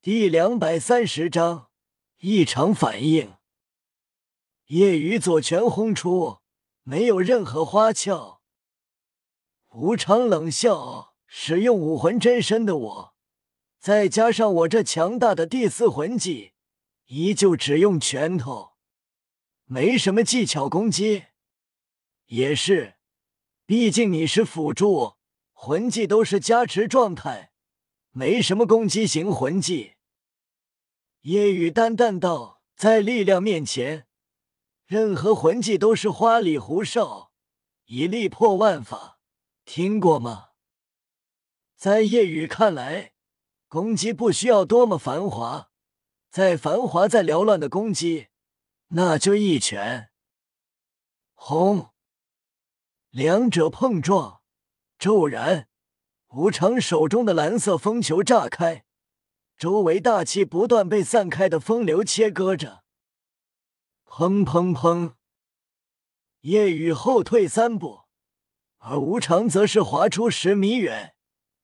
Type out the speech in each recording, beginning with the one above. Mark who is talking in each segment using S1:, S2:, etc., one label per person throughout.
S1: 第两百三十章异常反应。夜雨左拳轰出，没有任何花俏。无常冷笑：“使用武魂真身的我，再加上我这强大的第四魂技，依旧只用拳头，没什么技巧攻击。也是，毕竟你是辅助，魂技都是加持状态。”没什么攻击型魂技，夜雨淡淡道：“在力量面前，任何魂技都是花里胡哨，一力破万法，听过吗？”在夜雨看来，攻击不需要多么繁华，再繁华再缭乱的攻击，那就一拳。轰！两者碰撞，骤然。无常手中的蓝色风球炸开，周围大气不断被散开的风流切割着。砰砰砰！夜雨后退三步，而无常则是滑出十米远，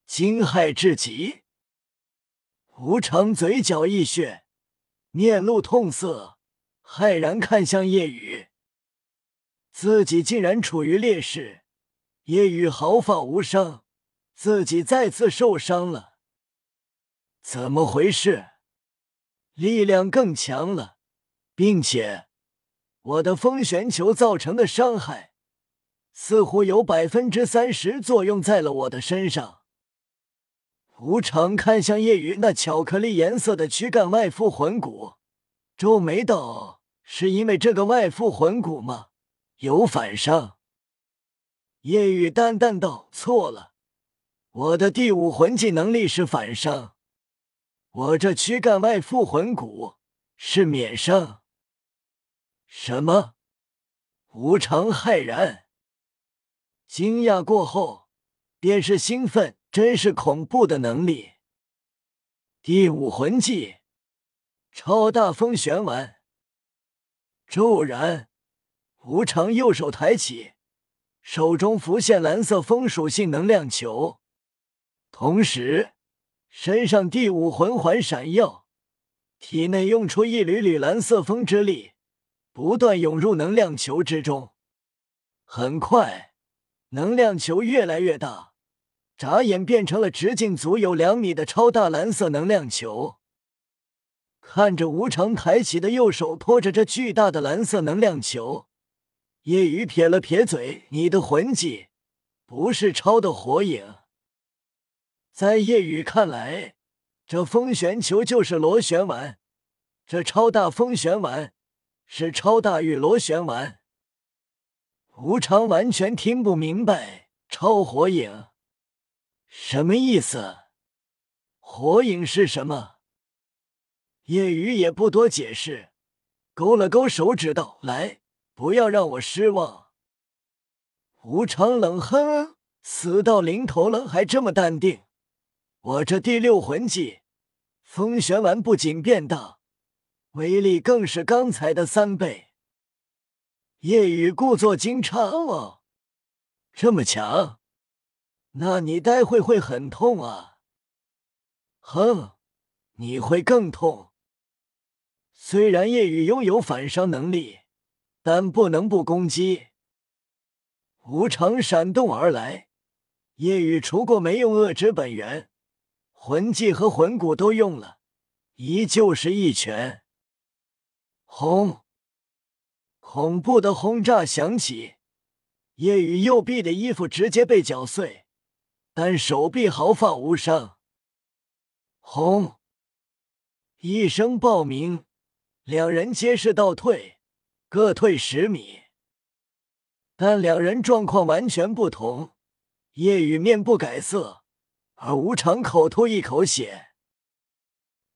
S1: 惊骇至极。无常嘴角溢血，面露痛色，骇然看向夜雨，自己竟然处于劣势。夜雨毫发无伤。自己再次受伤了，怎么回事？力量更强了，并且我的风旋球造成的伤害似乎有百分之三十作用在了我的身上。无常看向夜雨那巧克力颜色的躯干外附魂骨，皱眉道：“是因为这个外附魂骨吗？有反伤？”夜雨淡淡道：“错了。”我的第五魂技能力是反伤，我这躯干外附魂骨是免伤。什么？无常骇然，惊讶过后便是兴奋，真是恐怖的能力！第五魂技，超大风旋丸。骤然，无常右手抬起，手中浮现蓝色风属性能量球。同时，身上第五魂环闪耀，体内用出一缕缕蓝色风之力，不断涌入能量球之中。很快，能量球越来越大，眨眼变成了直径足有两米的超大蓝色能量球。看着无常抬起的右手托着这巨大的蓝色能量球，叶雨撇了撇嘴：“你的魂技不是超的火影。”在夜雨看来，这风旋球就是螺旋丸，这超大风旋丸是超大玉螺旋丸。无常完全听不明白，超火影什么意思？火影是什么？夜雨也不多解释，勾了勾手指道：“来，不要让我失望。”无常冷哼：“死到临头了，还这么淡定。”我这第六魂技风旋丸不仅变大，威力更是刚才的三倍。夜雨故作惊诧：“哦，这么强？那你待会会很痛啊！”“哼，你会更痛。”虽然夜雨拥有反伤能力，但不能不攻击。无常闪动而来，夜雨除过没用恶之本源。魂技和魂骨都用了，依旧是一拳。轰！恐怖的轰炸响起，夜雨右臂的衣服直接被绞碎，但手臂毫发无伤。轰！一声爆鸣，两人皆是倒退，各退十米。但两人状况完全不同，夜雨面不改色。而无常口吐一口血，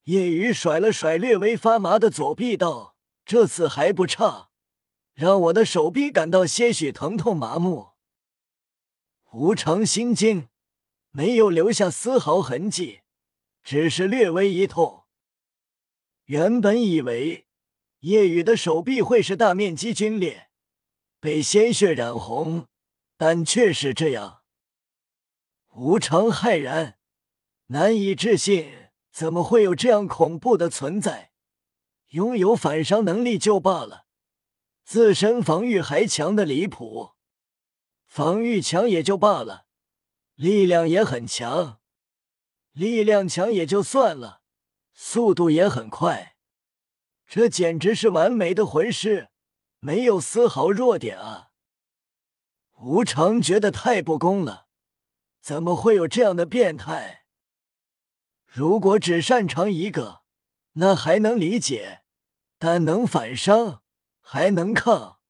S1: 夜雨甩了甩略微发麻的左臂，道：“这次还不差，让我的手臂感到些许疼痛麻木。”无常心惊，没有留下丝毫痕迹，只是略微一痛。原本以为夜雨的手臂会是大面积皲裂，被鲜血染红，但却是这样。无常骇然，难以置信。怎么会有这样恐怖的存在？拥有反伤能力就罢了，自身防御还强的离谱。防御强也就罢了，力量也很强。力量强也就算了，速度也很快。这简直是完美的魂师，没有丝毫弱点啊！无常觉得太不公了，怎么会有这样的变态？如果只擅长一个，那还能理解，但能反伤，还能抗，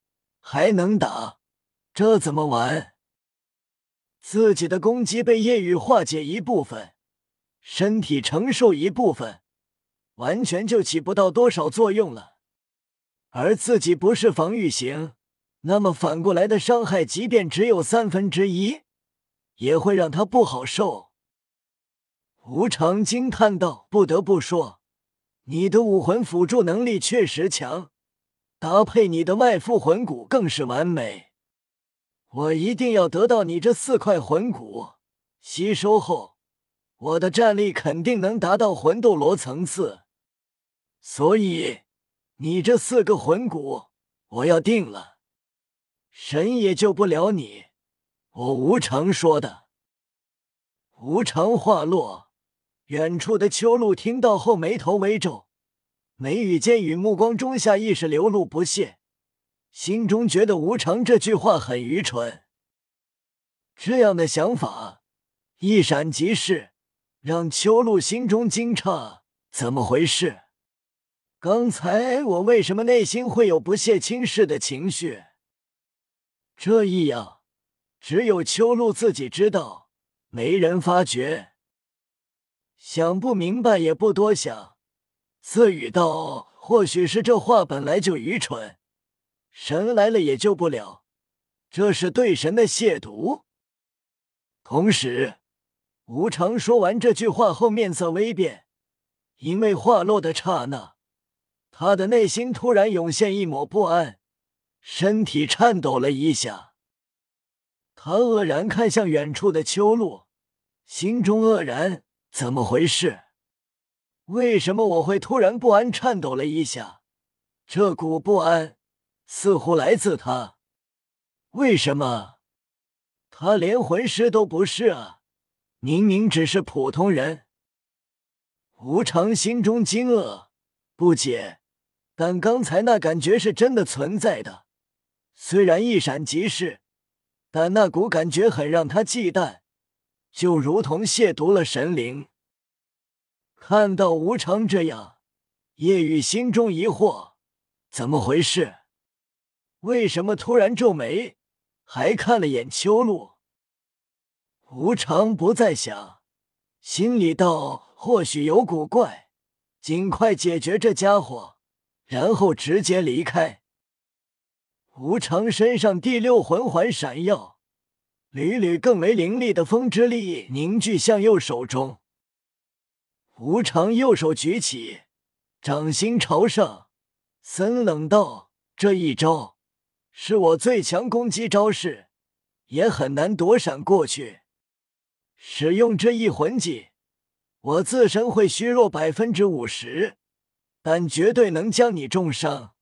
S1: 还能打，这怎么玩？自己的攻击被夜雨化解一部分，身体承受一部分。完全就起不到多少作用了，而自己不是防御型，那么反过来的伤害，即便只有三分之一，也会让他不好受。无常惊叹道：“不得不说，你的武魂辅助能力确实强，搭配你的外附魂骨更是完美。我一定要得到你这四块魂骨，吸收后，我的战力肯定能达到魂斗罗层次。”所以，你这四个魂骨，我要定了，神也救不了你。我无常说的。无常话落，远处的秋露听到后眉头微皱，眉宇间与目光中下意识流露不屑，心中觉得无常这句话很愚蠢。这样的想法一闪即逝，让秋露心中惊诧：怎么回事？刚才我为什么内心会有不屑轻视的情绪？这异样，只有秋露自己知道，没人发觉。想不明白也不多想，自语道：“或许是这话本来就愚蠢，神来了也救不了，这是对神的亵渎。”同时，无常说完这句话后，面色微变，因为话落的刹那。他的内心突然涌现一抹不安，身体颤抖了一下。他愕然看向远处的秋露，心中愕然：怎么回事？为什么我会突然不安？颤抖了一下，这股不安似乎来自他。为什么？他连魂师都不是啊，明明只是普通人。无常心中惊愕不解。但刚才那感觉是真的存在的，虽然一闪即逝，但那股感觉很让他忌惮，就如同亵渎了神灵。看到无常这样，叶雨心中疑惑：怎么回事？为什么突然皱眉？还看了眼秋露。无常不再想，心里道：或许有古怪，尽快解决这家伙。然后直接离开。无常身上第六魂环闪耀，缕缕更为凌厉的风之力凝聚向右手中。无常右手举起，掌心朝上，森冷道：“这一招是我最强攻击招式，也很难躲闪过去。使用这一魂技，我自身会虚弱百分之五十。”但绝对能将你重伤。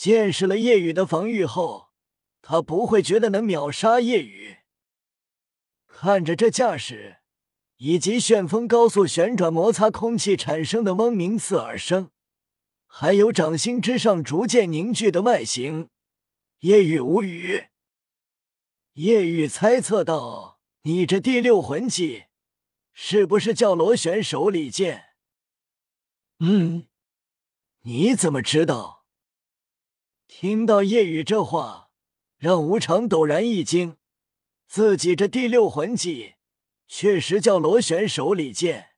S1: 见识了夜雨的防御后，他不会觉得能秒杀夜雨。看着这架势，以及旋风高速旋转摩擦空气产生的嗡鸣刺耳声，还有掌心之上逐渐凝聚的外形，夜雨无语。夜雨猜测道：“你这第六魂技，是不是叫螺旋手里剑？”嗯，你怎么知道？听到夜雨这话，让无常陡然一惊。自己这第六魂技确实叫螺旋手里剑，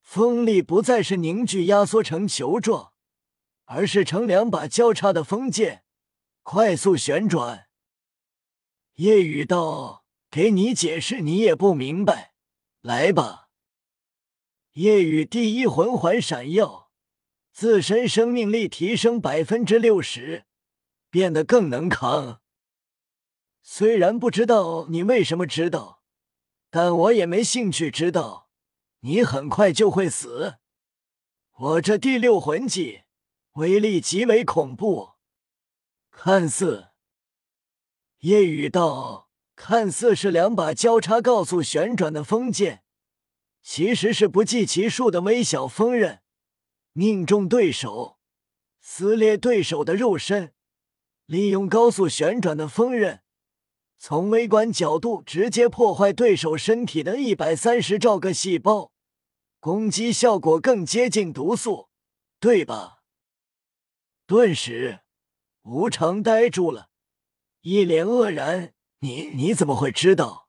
S1: 锋利不再是凝聚压缩成球状，而是成两把交叉的锋剑，快速旋转。夜雨道：“给你解释，你也不明白。来吧。”夜雨第一魂环闪耀，自身生命力提升百分之六十，变得更能扛。虽然不知道你为什么知道，但我也没兴趣知道。你很快就会死。我这第六魂技威力极为恐怖，看似夜雨道，看似是两把交叉高速旋转的锋剑，其实是不计其数的微小锋刃，命中对手，撕裂对手的肉身，利用高速旋转的锋刃。从微观角度直接破坏对手身体的一百三十兆个细胞，攻击效果更接近毒素，对吧？顿时，吴常呆住了，一脸愕然：“你你怎么会知道？”